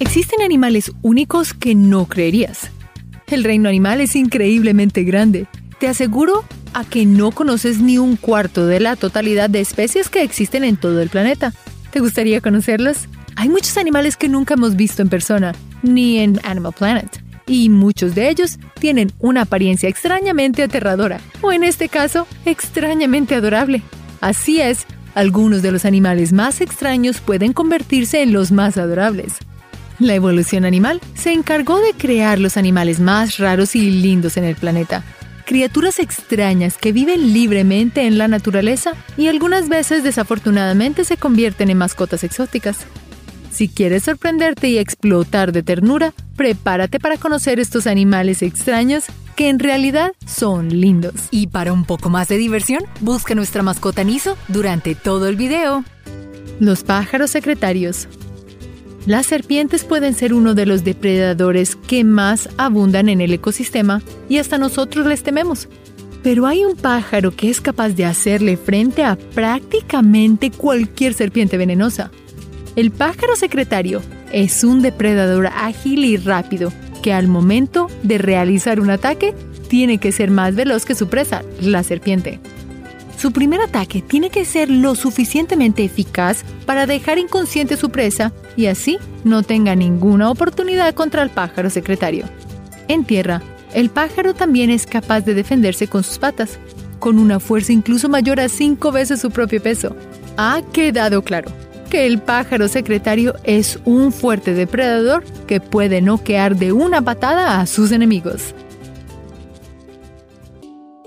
Existen animales únicos que no creerías. El reino animal es increíblemente grande. Te aseguro a que no conoces ni un cuarto de la totalidad de especies que existen en todo el planeta. ¿Te gustaría conocerlas? Hay muchos animales que nunca hemos visto en persona, ni en Animal Planet, y muchos de ellos tienen una apariencia extrañamente aterradora, o en este caso, extrañamente adorable. Así es, algunos de los animales más extraños pueden convertirse en los más adorables. La evolución animal se encargó de crear los animales más raros y lindos en el planeta, criaturas extrañas que viven libremente en la naturaleza y algunas veces desafortunadamente se convierten en mascotas exóticas. Si quieres sorprenderte y explotar de ternura, prepárate para conocer estos animales extraños que en realidad son lindos. Y para un poco más de diversión, busca nuestra mascota Niso durante todo el video. Los pájaros secretarios. Las serpientes pueden ser uno de los depredadores que más abundan en el ecosistema y hasta nosotros les tememos. Pero hay un pájaro que es capaz de hacerle frente a prácticamente cualquier serpiente venenosa. El pájaro secretario es un depredador ágil y rápido que al momento de realizar un ataque tiene que ser más veloz que su presa, la serpiente. Su primer ataque tiene que ser lo suficientemente eficaz para dejar inconsciente a su presa y así no tenga ninguna oportunidad contra el pájaro secretario. En tierra, el pájaro también es capaz de defenderse con sus patas, con una fuerza incluso mayor a cinco veces su propio peso. Ha quedado claro que el pájaro secretario es un fuerte depredador que puede noquear de una patada a sus enemigos.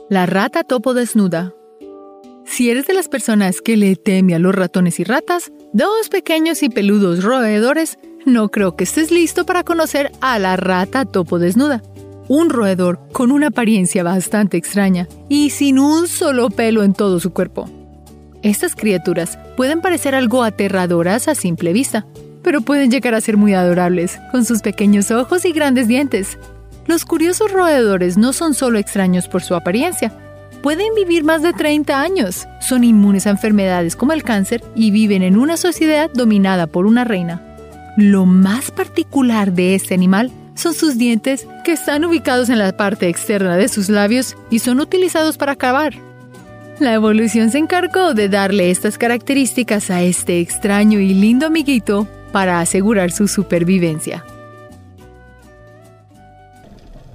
La rata topo desnuda si eres de las personas que le teme a los ratones y ratas, dos pequeños y peludos roedores, no creo que estés listo para conocer a la rata topo desnuda. Un roedor con una apariencia bastante extraña y sin un solo pelo en todo su cuerpo. Estas criaturas pueden parecer algo aterradoras a simple vista, pero pueden llegar a ser muy adorables, con sus pequeños ojos y grandes dientes. Los curiosos roedores no son solo extraños por su apariencia, pueden vivir más de 30 años. Son inmunes a enfermedades como el cáncer y viven en una sociedad dominada por una reina. Lo más particular de este animal son sus dientes que están ubicados en la parte externa de sus labios y son utilizados para cavar. La evolución se encargó de darle estas características a este extraño y lindo amiguito para asegurar su supervivencia.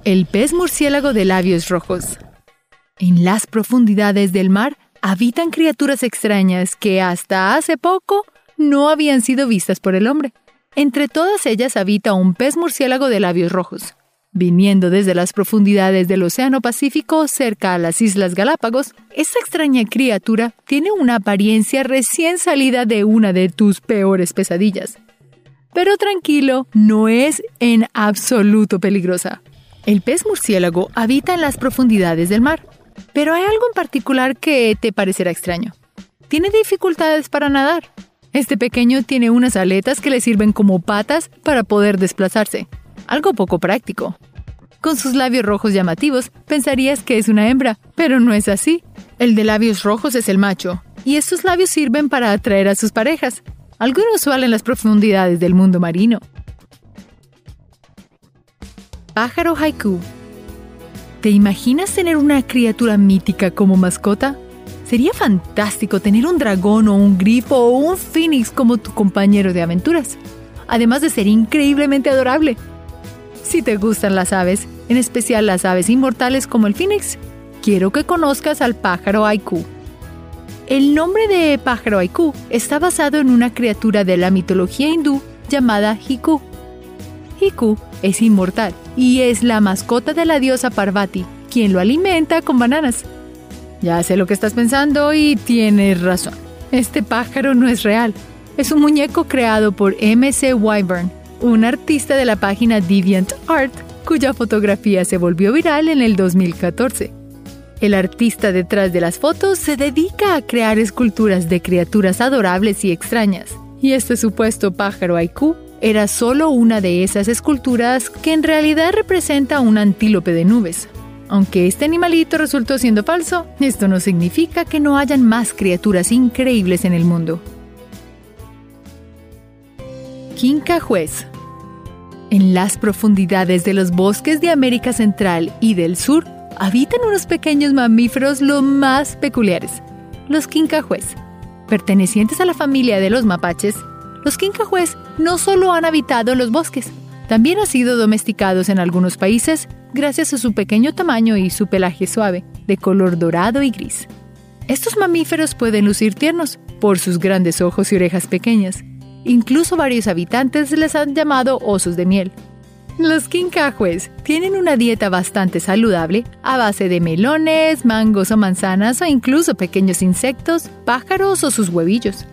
El pez murciélago de labios rojos. En las profundidades del mar habitan criaturas extrañas que hasta hace poco no habían sido vistas por el hombre. Entre todas ellas habita un pez murciélago de labios rojos. Viniendo desde las profundidades del Océano Pacífico cerca a las Islas Galápagos, esta extraña criatura tiene una apariencia recién salida de una de tus peores pesadillas. Pero tranquilo, no es en absoluto peligrosa. El pez murciélago habita en las profundidades del mar. Pero hay algo en particular que te parecerá extraño. Tiene dificultades para nadar. Este pequeño tiene unas aletas que le sirven como patas para poder desplazarse. Algo poco práctico. Con sus labios rojos llamativos, pensarías que es una hembra, pero no es así. El de labios rojos es el macho, y estos labios sirven para atraer a sus parejas, algo inusual en las profundidades del mundo marino. Pájaro haiku ¿Te imaginas tener una criatura mítica como mascota? Sería fantástico tener un dragón o un grifo o un phoenix como tu compañero de aventuras, además de ser increíblemente adorable. Si te gustan las aves, en especial las aves inmortales como el phoenix, quiero que conozcas al pájaro haiku. El nombre de pájaro haiku está basado en una criatura de la mitología hindú llamada Hiku. Hiku es inmortal y es la mascota de la diosa Parvati, quien lo alimenta con bananas. Ya sé lo que estás pensando y tienes razón. Este pájaro no es real. Es un muñeco creado por MC Wyburn, un artista de la página DeviantArt, cuya fotografía se volvió viral en el 2014. El artista detrás de las fotos se dedica a crear esculturas de criaturas adorables y extrañas, y este supuesto pájaro haiku era solo una de esas esculturas que en realidad representa un antílope de nubes. Aunque este animalito resultó siendo falso, esto no significa que no hayan más criaturas increíbles en el mundo. Quinca Juez En las profundidades de los bosques de América Central y del Sur habitan unos pequeños mamíferos lo más peculiares, los quincajués. Pertenecientes a la familia de los mapaches, los quincajués no solo han habitado los bosques, también han sido domesticados en algunos países gracias a su pequeño tamaño y su pelaje suave, de color dorado y gris. Estos mamíferos pueden lucir tiernos por sus grandes ojos y orejas pequeñas. Incluso varios habitantes les han llamado osos de miel. Los quincajues tienen una dieta bastante saludable a base de melones, mangos o manzanas o incluso pequeños insectos, pájaros o sus huevillos.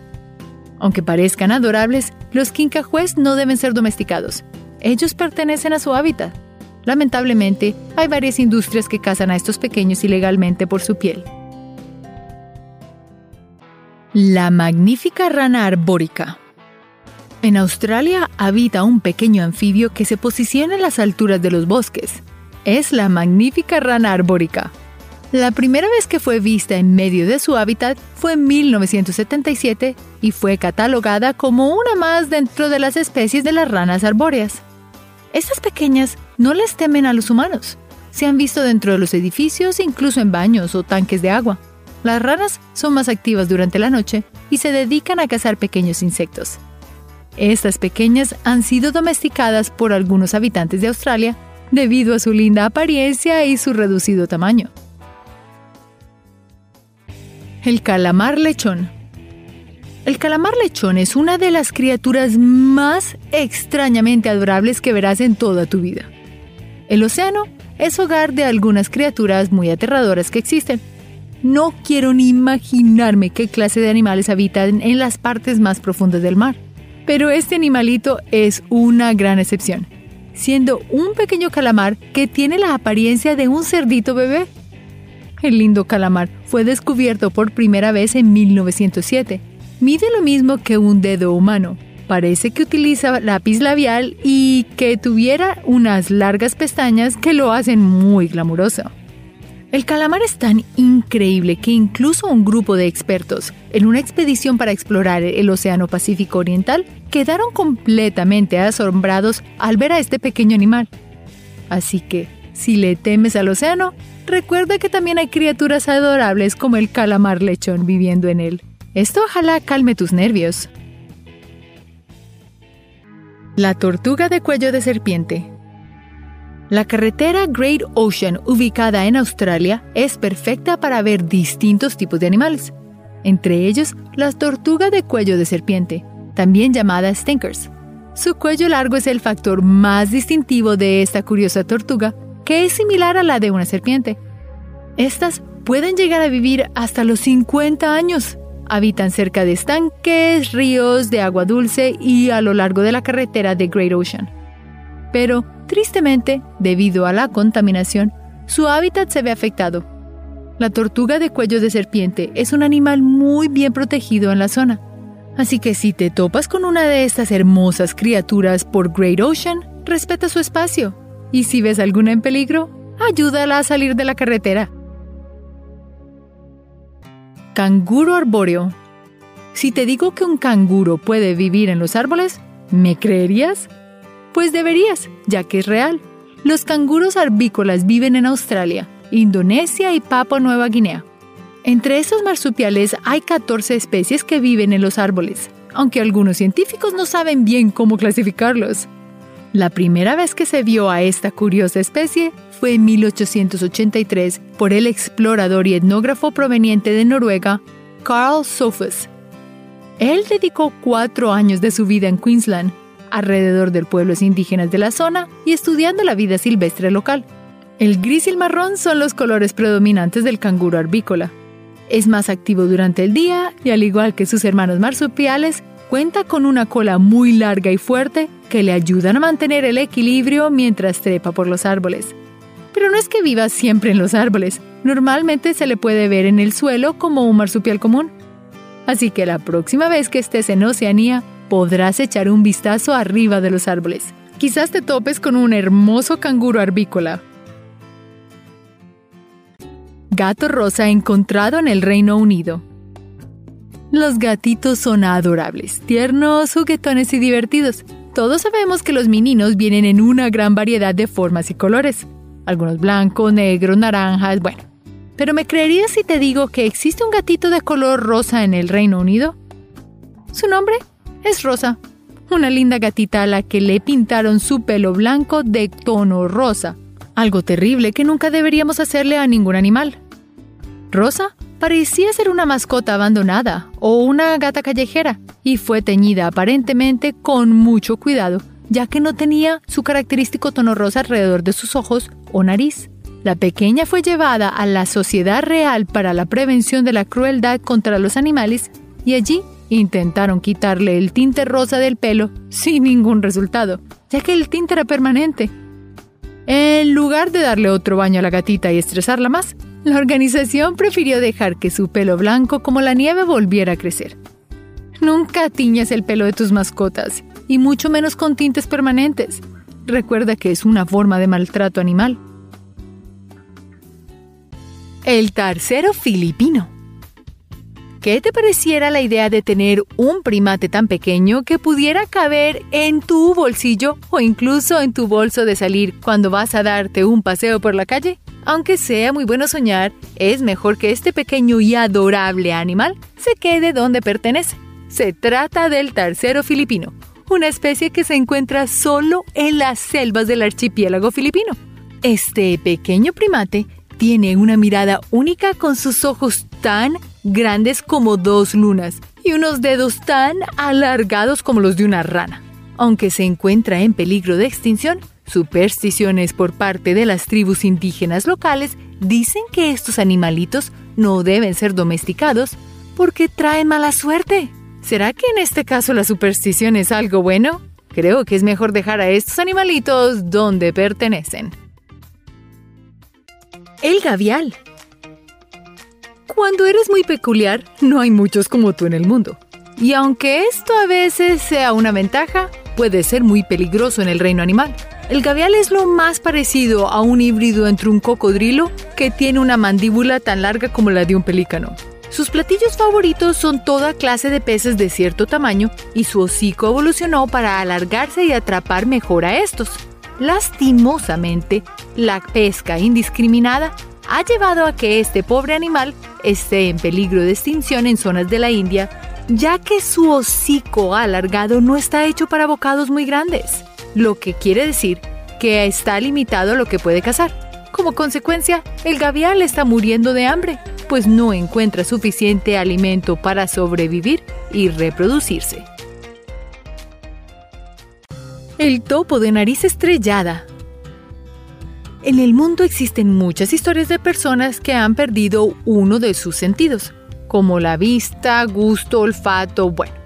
Aunque parezcan adorables, los quincajues no deben ser domesticados. Ellos pertenecen a su hábitat. Lamentablemente, hay varias industrias que cazan a estos pequeños ilegalmente por su piel. La magnífica rana arbórica. En Australia habita un pequeño anfibio que se posiciona en las alturas de los bosques. Es la magnífica rana arbórica. La primera vez que fue vista en medio de su hábitat fue en 1977 y fue catalogada como una más dentro de las especies de las ranas arbóreas. Estas pequeñas no les temen a los humanos. Se han visto dentro de los edificios, incluso en baños o tanques de agua. Las ranas son más activas durante la noche y se dedican a cazar pequeños insectos. Estas pequeñas han sido domesticadas por algunos habitantes de Australia debido a su linda apariencia y su reducido tamaño. El calamar lechón. El calamar lechón es una de las criaturas más extrañamente adorables que verás en toda tu vida. El océano es hogar de algunas criaturas muy aterradoras que existen, no quiero ni imaginarme qué clase de animales habitan en las partes más profundas del mar. Pero este animalito es una gran excepción, siendo un pequeño calamar que tiene la apariencia de un cerdito bebé. El lindo calamar fue descubierto por primera vez en 1907. Mide lo mismo que un dedo humano. Parece que utiliza lápiz labial y que tuviera unas largas pestañas que lo hacen muy glamuroso. El calamar es tan increíble que incluso un grupo de expertos, en una expedición para explorar el Océano Pacífico Oriental, quedaron completamente asombrados al ver a este pequeño animal. Así que, si le temes al océano, recuerda que también hay criaturas adorables como el calamar lechón viviendo en él. Esto ojalá calme tus nervios. La tortuga de cuello de serpiente la carretera Great Ocean, ubicada en Australia, es perfecta para ver distintos tipos de animales, entre ellos las tortugas de cuello de serpiente, también llamadas stinkers. Su cuello largo es el factor más distintivo de esta curiosa tortuga, que es similar a la de una serpiente. Estas pueden llegar a vivir hasta los 50 años. Habitan cerca de estanques, ríos de agua dulce y a lo largo de la carretera de Great Ocean. Pero Tristemente, debido a la contaminación, su hábitat se ve afectado. La tortuga de cuello de serpiente es un animal muy bien protegido en la zona. Así que si te topas con una de estas hermosas criaturas por Great Ocean, respeta su espacio. Y si ves alguna en peligro, ayúdala a salir de la carretera. Canguro arbóreo. Si te digo que un canguro puede vivir en los árboles, ¿me creerías? Pues deberías, ya que es real. Los canguros arbícolas viven en Australia, Indonesia y Papua Nueva Guinea. Entre estos marsupiales hay 14 especies que viven en los árboles, aunque algunos científicos no saben bien cómo clasificarlos. La primera vez que se vio a esta curiosa especie fue en 1883 por el explorador y etnógrafo proveniente de Noruega, Carl Sophus. Él dedicó cuatro años de su vida en Queensland alrededor de pueblos indígenas de la zona y estudiando la vida silvestre local. El gris y el marrón son los colores predominantes del canguro arbícola. Es más activo durante el día y al igual que sus hermanos marsupiales, cuenta con una cola muy larga y fuerte que le ayudan a mantener el equilibrio mientras trepa por los árboles. Pero no es que viva siempre en los árboles, normalmente se le puede ver en el suelo como un marsupial común. Así que la próxima vez que estés en Oceanía, podrás echar un vistazo arriba de los árboles. Quizás te topes con un hermoso canguro arbícola. Gato rosa encontrado en el Reino Unido. Los gatitos son adorables, tiernos, juguetones y divertidos. Todos sabemos que los mininos vienen en una gran variedad de formas y colores. Algunos blancos, negros, naranjas, bueno. Pero ¿me creerías si te digo que existe un gatito de color rosa en el Reino Unido? Su nombre es Rosa, una linda gatita a la que le pintaron su pelo blanco de tono rosa, algo terrible que nunca deberíamos hacerle a ningún animal. Rosa parecía ser una mascota abandonada o una gata callejera y fue teñida aparentemente con mucho cuidado, ya que no tenía su característico tono rosa alrededor de sus ojos o nariz. La pequeña fue llevada a la Sociedad Real para la Prevención de la Crueldad contra los Animales y allí intentaron quitarle el tinte rosa del pelo sin ningún resultado, ya que el tinte era permanente. En lugar de darle otro baño a la gatita y estresarla más, la organización prefirió dejar que su pelo blanco como la nieve volviera a crecer. Nunca tiñas el pelo de tus mascotas, y mucho menos con tintes permanentes. Recuerda que es una forma de maltrato animal. El tercero filipino. ¿Qué te pareciera la idea de tener un primate tan pequeño que pudiera caber en tu bolsillo o incluso en tu bolso de salir cuando vas a darte un paseo por la calle? Aunque sea muy bueno soñar, es mejor que este pequeño y adorable animal se quede donde pertenece. Se trata del tercero filipino, una especie que se encuentra solo en las selvas del archipiélago filipino. Este pequeño primate tiene una mirada única con sus ojos tan grandes como dos lunas y unos dedos tan alargados como los de una rana. Aunque se encuentra en peligro de extinción, supersticiones por parte de las tribus indígenas locales dicen que estos animalitos no deben ser domesticados porque traen mala suerte. ¿Será que en este caso la superstición es algo bueno? Creo que es mejor dejar a estos animalitos donde pertenecen. El gavial. Cuando eres muy peculiar, no hay muchos como tú en el mundo. Y aunque esto a veces sea una ventaja, puede ser muy peligroso en el reino animal. El gavial es lo más parecido a un híbrido entre un cocodrilo que tiene una mandíbula tan larga como la de un pelícano. Sus platillos favoritos son toda clase de peces de cierto tamaño y su hocico evolucionó para alargarse y atrapar mejor a estos. Lastimosamente, la pesca indiscriminada ha llevado a que este pobre animal esté en peligro de extinción en zonas de la India, ya que su hocico alargado no está hecho para bocados muy grandes lo que quiere decir que está limitado lo que puede cazar. Como consecuencia, el gavial está muriendo de hambre, pues no encuentra suficiente alimento para sobrevivir y reproducirse. El topo de nariz estrellada. En el mundo existen muchas historias de personas que han perdido uno de sus sentidos, como la vista, gusto, olfato, bueno.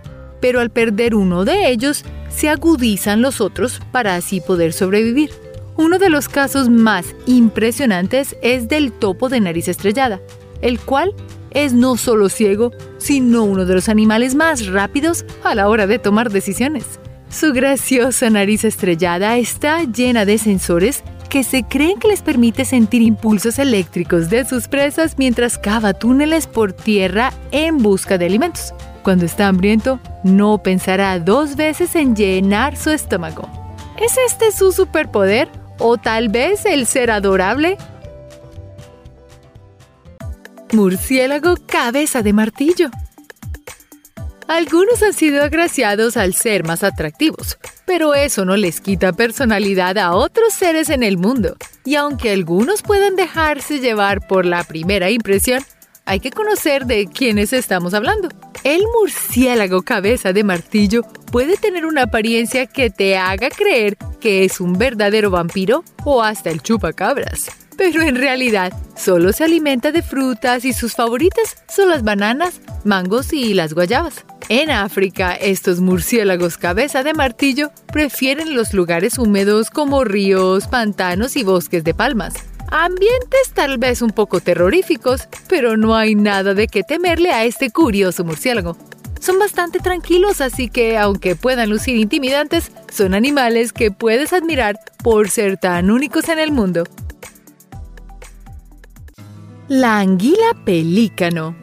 Pero al perder uno de ellos, se agudizan los otros para así poder sobrevivir. Uno de los casos más impresionantes es del topo de nariz estrellada, el cual es no solo ciego, sino uno de los animales más rápidos a la hora de tomar decisiones. Su graciosa nariz estrellada está llena de sensores que se creen que les permite sentir impulsos eléctricos de sus presas mientras cava túneles por tierra en busca de alimentos. Cuando está hambriento, no pensará dos veces en llenar su estómago. ¿Es este su superpoder? ¿O tal vez el ser adorable? Murciélago cabeza de martillo. Algunos han sido agraciados al ser más atractivos, pero eso no les quita personalidad a otros seres en el mundo. Y aunque algunos puedan dejarse llevar por la primera impresión, hay que conocer de quiénes estamos hablando. El murciélago cabeza de martillo puede tener una apariencia que te haga creer que es un verdadero vampiro o hasta el chupacabras. Pero en realidad solo se alimenta de frutas y sus favoritas son las bananas, mangos y las guayabas. En África, estos murciélagos cabeza de martillo prefieren los lugares húmedos como ríos, pantanos y bosques de palmas. Ambientes tal vez un poco terroríficos, pero no hay nada de qué temerle a este curioso murciélago. Son bastante tranquilos, así que aunque puedan lucir intimidantes, son animales que puedes admirar por ser tan únicos en el mundo. La anguila pelícano.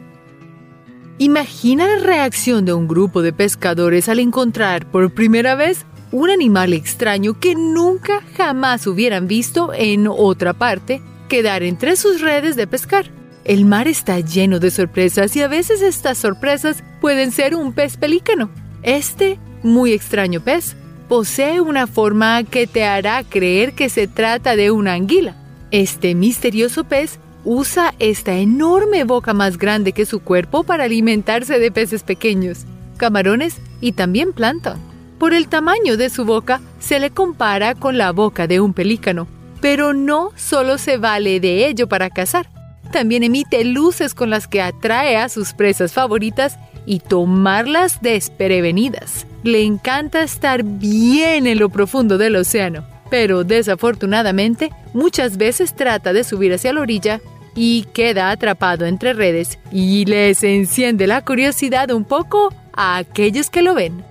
Imagina la reacción de un grupo de pescadores al encontrar por primera vez un animal extraño que nunca jamás hubieran visto en otra parte quedar entre sus redes de pescar. El mar está lleno de sorpresas y a veces estas sorpresas pueden ser un pez pelícano. Este muy extraño pez posee una forma que te hará creer que se trata de una anguila. Este misterioso pez usa esta enorme boca más grande que su cuerpo para alimentarse de peces pequeños, camarones y también plancton. Por el tamaño de su boca se le compara con la boca de un pelícano, pero no solo se vale de ello para cazar. También emite luces con las que atrae a sus presas favoritas y tomarlas desprevenidas. Le encanta estar bien en lo profundo del océano, pero desafortunadamente muchas veces trata de subir hacia la orilla y queda atrapado entre redes y les enciende la curiosidad un poco a aquellos que lo ven.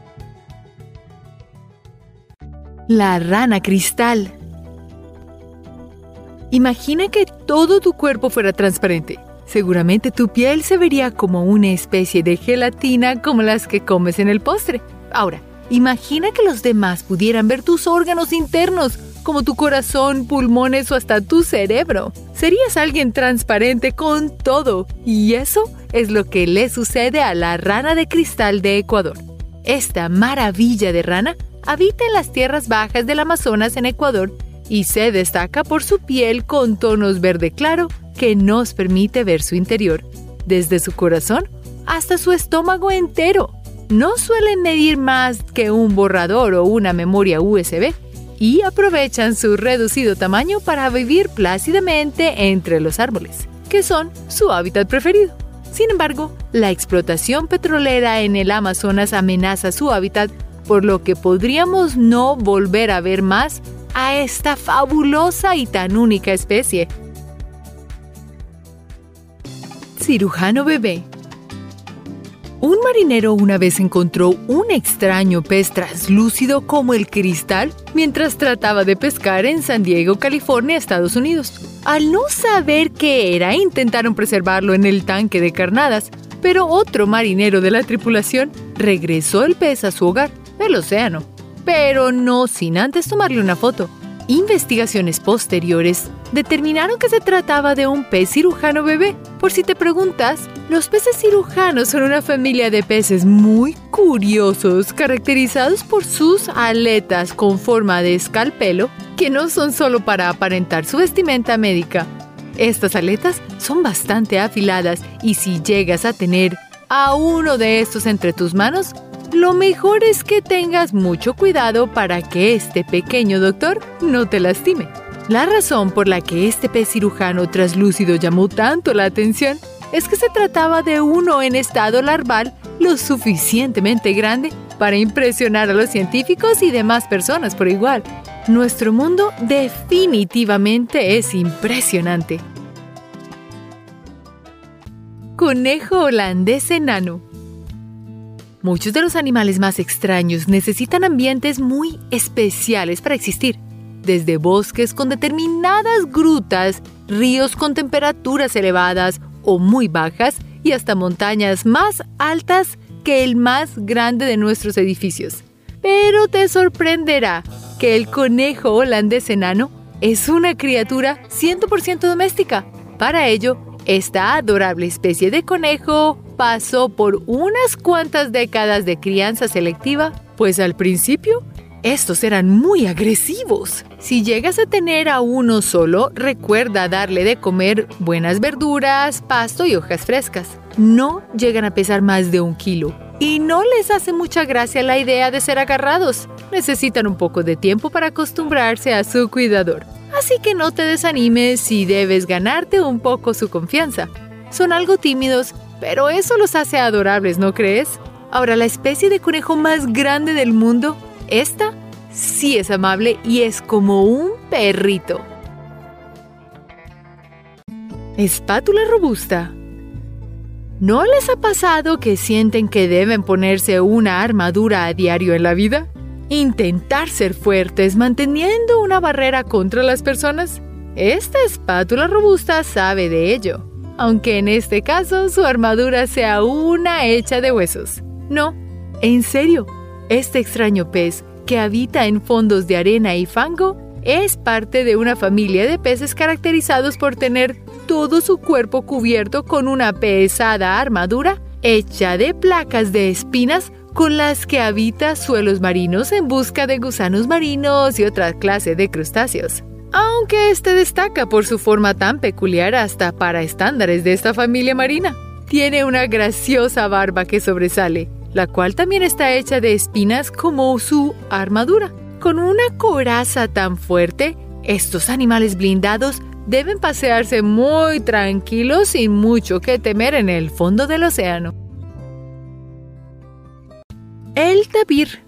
La rana cristal Imagina que todo tu cuerpo fuera transparente. Seguramente tu piel se vería como una especie de gelatina como las que comes en el postre. Ahora, imagina que los demás pudieran ver tus órganos internos, como tu corazón, pulmones o hasta tu cerebro. Serías alguien transparente con todo, y eso es lo que le sucede a la rana de cristal de Ecuador. Esta maravilla de rana habita en las tierras bajas del Amazonas en Ecuador y se destaca por su piel con tonos verde claro que nos permite ver su interior, desde su corazón hasta su estómago entero. No suelen medir más que un borrador o una memoria USB y aprovechan su reducido tamaño para vivir plácidamente entre los árboles, que son su hábitat preferido. Sin embargo, la explotación petrolera en el Amazonas amenaza su hábitat, por lo que podríamos no volver a ver más a esta fabulosa y tan única especie. Cirujano bebé un marinero una vez encontró un extraño pez translúcido como el cristal mientras trataba de pescar en San Diego, California, Estados Unidos. Al no saber qué era, intentaron preservarlo en el tanque de carnadas, pero otro marinero de la tripulación regresó el pez a su hogar, el océano pero no sin antes tomarle una foto. Investigaciones posteriores determinaron que se trataba de un pez cirujano bebé. Por si te preguntas, los peces cirujanos son una familia de peces muy curiosos, caracterizados por sus aletas con forma de escalpelo, que no son solo para aparentar su vestimenta médica. Estas aletas son bastante afiladas y si llegas a tener a uno de estos entre tus manos, lo mejor es que tengas mucho cuidado para que este pequeño doctor no te lastime. La razón por la que este pez cirujano traslúcido llamó tanto la atención es que se trataba de uno en estado larval lo suficientemente grande para impresionar a los científicos y demás personas por igual. Nuestro mundo definitivamente es impresionante. Conejo holandés enano Muchos de los animales más extraños necesitan ambientes muy especiales para existir, desde bosques con determinadas grutas, ríos con temperaturas elevadas o muy bajas y hasta montañas más altas que el más grande de nuestros edificios. Pero te sorprenderá que el conejo holandés enano es una criatura 100% doméstica. Para ello, esta adorable especie de conejo pasó por unas cuantas décadas de crianza selectiva, pues al principio estos eran muy agresivos. Si llegas a tener a uno solo, recuerda darle de comer buenas verduras, pasto y hojas frescas. No llegan a pesar más de un kilo. Y no les hace mucha gracia la idea de ser agarrados. Necesitan un poco de tiempo para acostumbrarse a su cuidador. Así que no te desanimes si debes ganarte un poco su confianza. Son algo tímidos pero eso los hace adorables, ¿no crees? Ahora, la especie de conejo más grande del mundo, esta sí es amable y es como un perrito. Espátula robusta. ¿No les ha pasado que sienten que deben ponerse una armadura a diario en la vida? Intentar ser fuertes manteniendo una barrera contra las personas. Esta espátula robusta sabe de ello aunque en este caso su armadura sea una hecha de huesos. No, en serio, este extraño pez que habita en fondos de arena y fango, es parte de una familia de peces caracterizados por tener todo su cuerpo cubierto con una pesada armadura hecha de placas de espinas con las que habita suelos marinos en busca de gusanos marinos y otra clase de crustáceos. Aunque este destaca por su forma tan peculiar hasta para estándares de esta familia marina. Tiene una graciosa barba que sobresale, la cual también está hecha de espinas como su armadura. Con una coraza tan fuerte, estos animales blindados deben pasearse muy tranquilos sin mucho que temer en el fondo del océano. El tapir.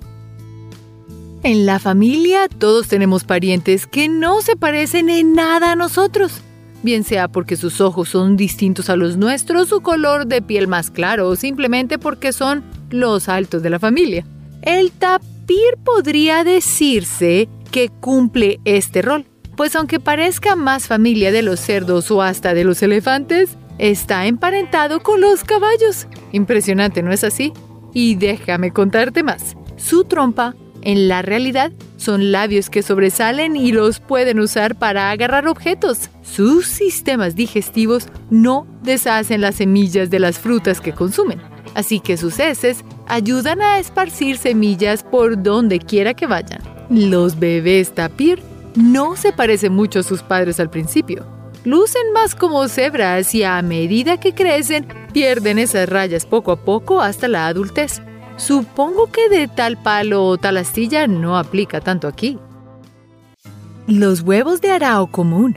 En la familia todos tenemos parientes que no se parecen en nada a nosotros bien sea porque sus ojos son distintos a los nuestros, su color de piel más claro o simplemente porque son los altos de la familia. El tapir podría decirse que cumple este rol, pues aunque parezca más familia de los cerdos o hasta de los elefantes, está emparentado con los caballos. Impresionante, ¿no es así? Y déjame contarte más. Su trompa en la realidad, son labios que sobresalen y los pueden usar para agarrar objetos. Sus sistemas digestivos no deshacen las semillas de las frutas que consumen, así que sus heces ayudan a esparcir semillas por donde quiera que vayan. Los bebés tapir no se parecen mucho a sus padres al principio. Lucen más como cebras y a medida que crecen pierden esas rayas poco a poco hasta la adultez. Supongo que de tal palo o tal astilla no aplica tanto aquí. Los huevos de arao común.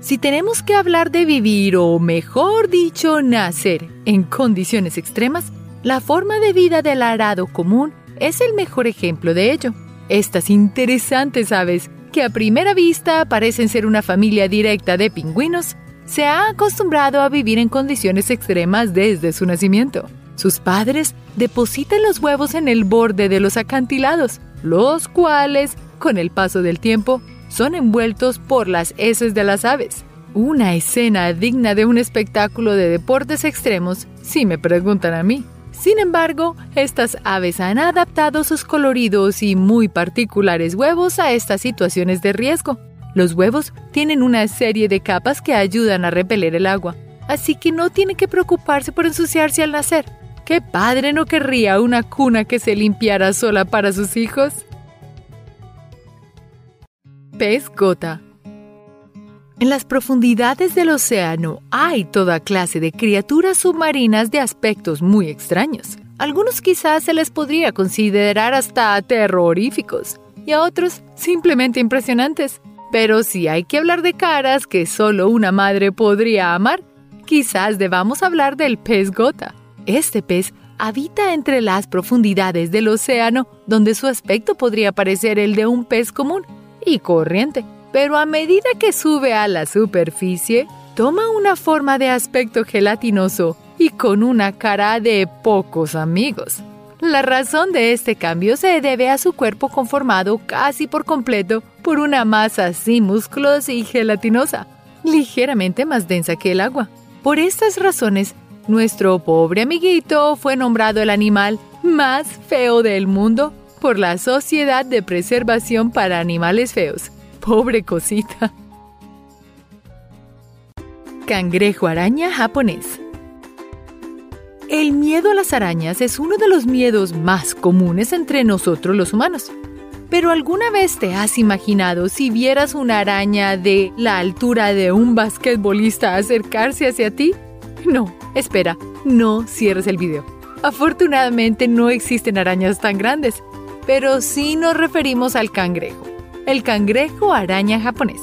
Si tenemos que hablar de vivir o mejor dicho nacer en condiciones extremas, la forma de vida del arado común es el mejor ejemplo de ello. Estas interesantes aves, que a primera vista parecen ser una familia directa de pingüinos, se han acostumbrado a vivir en condiciones extremas desde su nacimiento. Sus padres depositan los huevos en el borde de los acantilados, los cuales, con el paso del tiempo, son envueltos por las heces de las aves. Una escena digna de un espectáculo de deportes extremos, si me preguntan a mí. Sin embargo, estas aves han adaptado sus coloridos y muy particulares huevos a estas situaciones de riesgo. Los huevos tienen una serie de capas que ayudan a repeler el agua, así que no tiene que preocuparse por ensuciarse al nacer. ¿Qué padre no querría una cuna que se limpiara sola para sus hijos? Pez gota. En las profundidades del océano hay toda clase de criaturas submarinas de aspectos muy extraños. Algunos quizás se les podría considerar hasta terroríficos y a otros simplemente impresionantes. Pero si hay que hablar de caras que solo una madre podría amar, quizás debamos hablar del pez gota. Este pez habita entre las profundidades del océano, donde su aspecto podría parecer el de un pez común y corriente, pero a medida que sube a la superficie, toma una forma de aspecto gelatinoso y con una cara de pocos amigos. La razón de este cambio se debe a su cuerpo conformado casi por completo por una masa sin músculos y gelatinosa, ligeramente más densa que el agua. Por estas razones, nuestro pobre amiguito fue nombrado el animal más feo del mundo por la Sociedad de Preservación para Animales Feos. Pobre cosita. Cangrejo araña japonés. El miedo a las arañas es uno de los miedos más comunes entre nosotros los humanos. Pero ¿alguna vez te has imaginado si vieras una araña de la altura de un basquetbolista acercarse hacia ti? No, espera, no cierres el video. Afortunadamente no existen arañas tan grandes, pero sí nos referimos al cangrejo, el cangrejo araña japonés.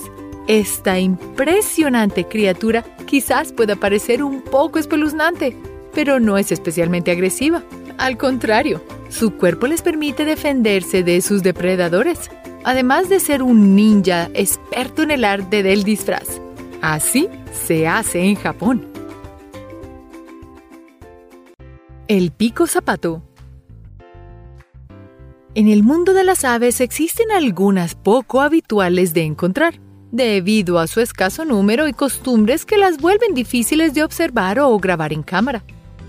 Esta impresionante criatura quizás pueda parecer un poco espeluznante, pero no es especialmente agresiva. Al contrario, su cuerpo les permite defenderse de sus depredadores, además de ser un ninja experto en el arte del disfraz. Así se hace en Japón. El pico zapato. En el mundo de las aves existen algunas poco habituales de encontrar, debido a su escaso número y costumbres que las vuelven difíciles de observar o grabar en cámara.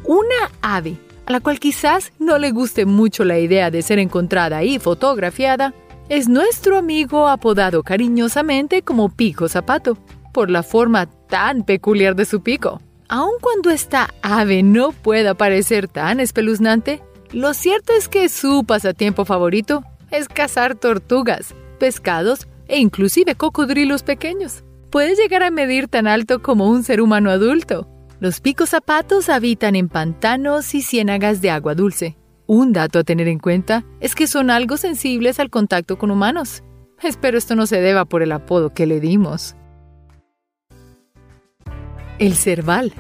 Una ave a la cual quizás no le guste mucho la idea de ser encontrada y fotografiada, es nuestro amigo apodado cariñosamente como Pico Zapato, por la forma tan peculiar de su pico. Aun cuando esta ave no pueda parecer tan espeluznante, lo cierto es que su pasatiempo favorito es cazar tortugas, pescados e inclusive cocodrilos pequeños. Puede llegar a medir tan alto como un ser humano adulto. Los picos zapatos habitan en pantanos y ciénagas de agua dulce. Un dato a tener en cuenta es que son algo sensibles al contacto con humanos. Espero esto no se deba por el apodo que le dimos. El cerval.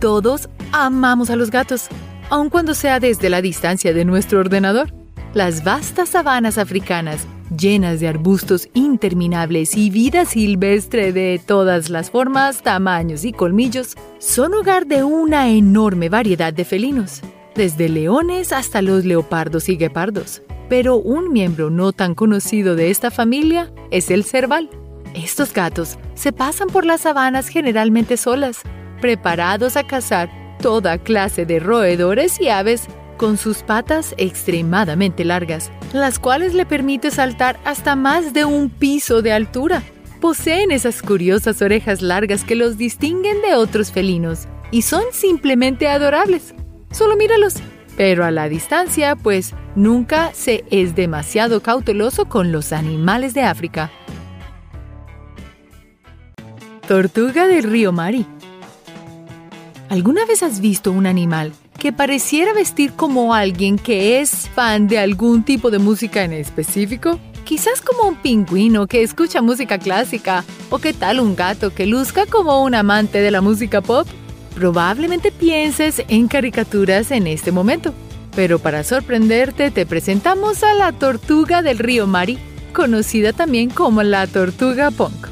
Todos amamos a los gatos, aun cuando sea desde la distancia de nuestro ordenador. Las vastas sabanas africanas, llenas de arbustos interminables y vida silvestre de todas las formas, tamaños y colmillos, son hogar de una enorme variedad de felinos, desde leones hasta los leopardos y guepardos. Pero un miembro no tan conocido de esta familia es el cerval. Estos gatos se pasan por las sabanas generalmente solas, preparados a cazar toda clase de roedores y aves con sus patas extremadamente largas, las cuales le permite saltar hasta más de un piso de altura. Poseen esas curiosas orejas largas que los distinguen de otros felinos y son simplemente adorables. Solo míralos. Pero a la distancia, pues nunca se es demasiado cauteloso con los animales de África. Tortuga del río Mari. ¿Alguna vez has visto un animal que pareciera vestir como alguien que es fan de algún tipo de música en específico? Quizás como un pingüino que escucha música clásica o qué tal un gato que luzca como un amante de la música pop. Probablemente pienses en caricaturas en este momento, pero para sorprenderte te presentamos a la tortuga del río Mari, conocida también como la tortuga punk.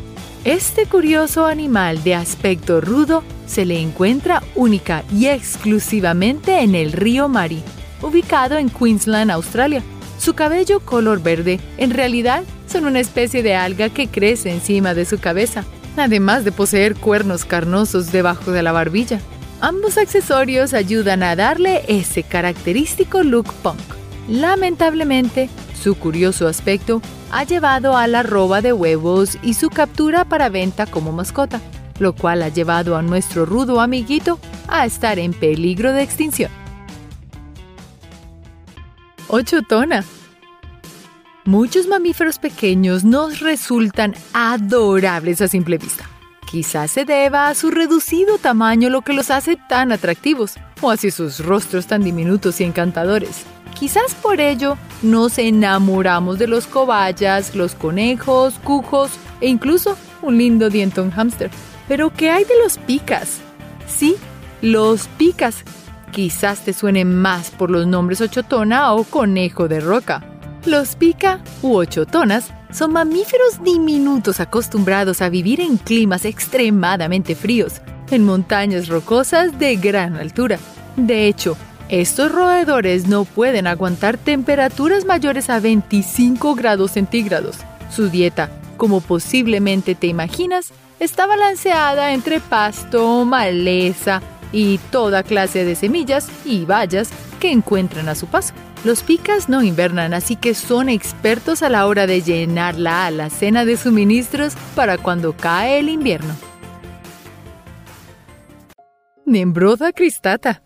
Este curioso animal de aspecto rudo se le encuentra única y exclusivamente en el río Mari, ubicado en Queensland, Australia. Su cabello color verde en realidad son una especie de alga que crece encima de su cabeza, además de poseer cuernos carnosos debajo de la barbilla. Ambos accesorios ayudan a darle ese característico look punk. Lamentablemente, su curioso aspecto ha llevado a la roba de huevos y su captura para venta como mascota, lo cual ha llevado a nuestro rudo amiguito a estar en peligro de extinción. Ochotona. Muchos mamíferos pequeños nos resultan adorables a simple vista. Quizás se deba a su reducido tamaño lo que los hace tan atractivos, o así sus rostros tan diminutos y encantadores. Quizás por ello nos enamoramos de los cobayas, los conejos, cujos e incluso un lindo dientón hámster. Pero ¿qué hay de los picas? Sí, los picas. Quizás te suenen más por los nombres ochotona o conejo de roca. Los pica u ochotonas son mamíferos diminutos acostumbrados a vivir en climas extremadamente fríos, en montañas rocosas de gran altura. De hecho, estos roedores no pueden aguantar temperaturas mayores a 25 grados centígrados. Su dieta, como posiblemente te imaginas, está balanceada entre pasto, maleza y toda clase de semillas y bayas que encuentran a su paso. Los picas no invernan, así que son expertos a la hora de llenar la alacena de suministros para cuando cae el invierno. Nembroda cristata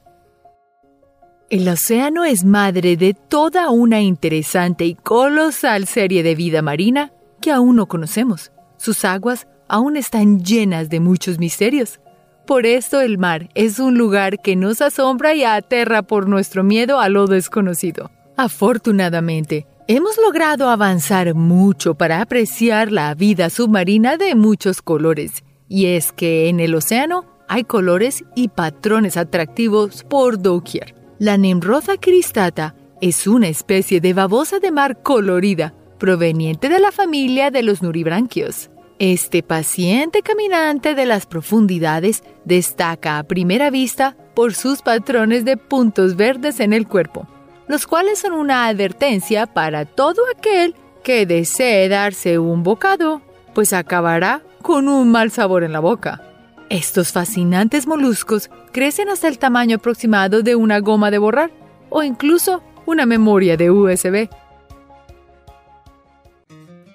el océano es madre de toda una interesante y colosal serie de vida marina que aún no conocemos. Sus aguas aún están llenas de muchos misterios. Por esto el mar es un lugar que nos asombra y aterra por nuestro miedo a lo desconocido. Afortunadamente, hemos logrado avanzar mucho para apreciar la vida submarina de muchos colores. Y es que en el océano hay colores y patrones atractivos por doquier. La Nemroza cristata es una especie de babosa de mar colorida, proveniente de la familia de los nuribranquios. Este paciente caminante de las profundidades destaca a primera vista por sus patrones de puntos verdes en el cuerpo, los cuales son una advertencia para todo aquel que desee darse un bocado, pues acabará con un mal sabor en la boca. Estos fascinantes moluscos crecen hasta el tamaño aproximado de una goma de borrar o incluso una memoria de USB.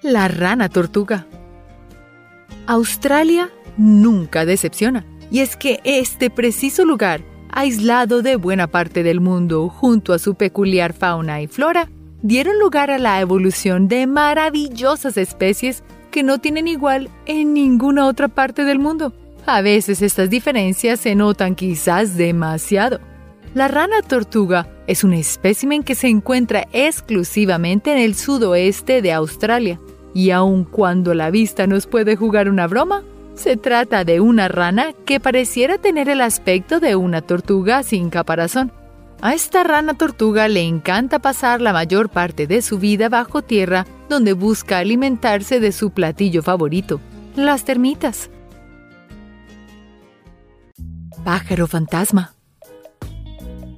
La rana tortuga. Australia nunca decepciona. Y es que este preciso lugar, aislado de buena parte del mundo junto a su peculiar fauna y flora, dieron lugar a la evolución de maravillosas especies que no tienen igual en ninguna otra parte del mundo. A veces estas diferencias se notan quizás demasiado. La rana tortuga es un espécimen que se encuentra exclusivamente en el sudoeste de Australia. Y aun cuando la vista nos puede jugar una broma, se trata de una rana que pareciera tener el aspecto de una tortuga sin caparazón. A esta rana tortuga le encanta pasar la mayor parte de su vida bajo tierra, donde busca alimentarse de su platillo favorito, las termitas. Pájaro fantasma.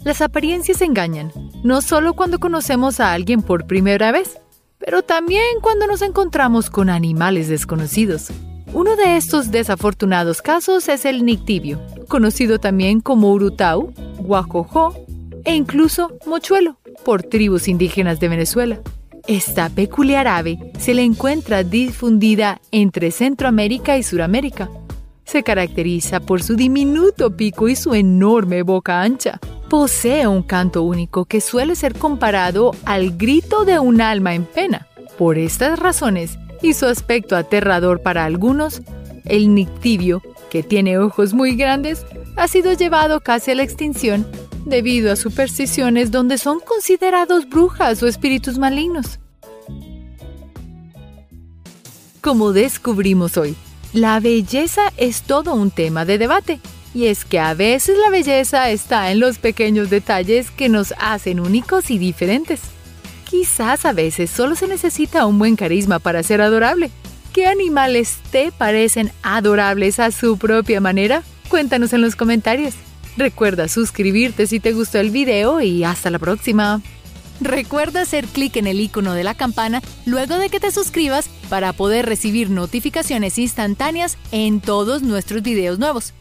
Las apariencias engañan, no solo cuando conocemos a alguien por primera vez, pero también cuando nos encontramos con animales desconocidos. Uno de estos desafortunados casos es el nictibio, conocido también como urutau, guajojó e incluso mochuelo por tribus indígenas de Venezuela. Esta peculiar ave se le encuentra difundida entre Centroamérica y Suramérica. Se caracteriza por su diminuto pico y su enorme boca ancha. Posee un canto único que suele ser comparado al grito de un alma en pena. Por estas razones, y su aspecto aterrador para algunos, el nictibio, que tiene ojos muy grandes, ha sido llevado casi a la extinción debido a supersticiones donde son considerados brujas o espíritus malignos. Como descubrimos hoy, la belleza es todo un tema de debate, y es que a veces la belleza está en los pequeños detalles que nos hacen únicos y diferentes. Quizás a veces solo se necesita un buen carisma para ser adorable. ¿Qué animales te parecen adorables a su propia manera? Cuéntanos en los comentarios. Recuerda suscribirte si te gustó el video y hasta la próxima. Recuerda hacer clic en el icono de la campana luego de que te suscribas para poder recibir notificaciones instantáneas en todos nuestros videos nuevos.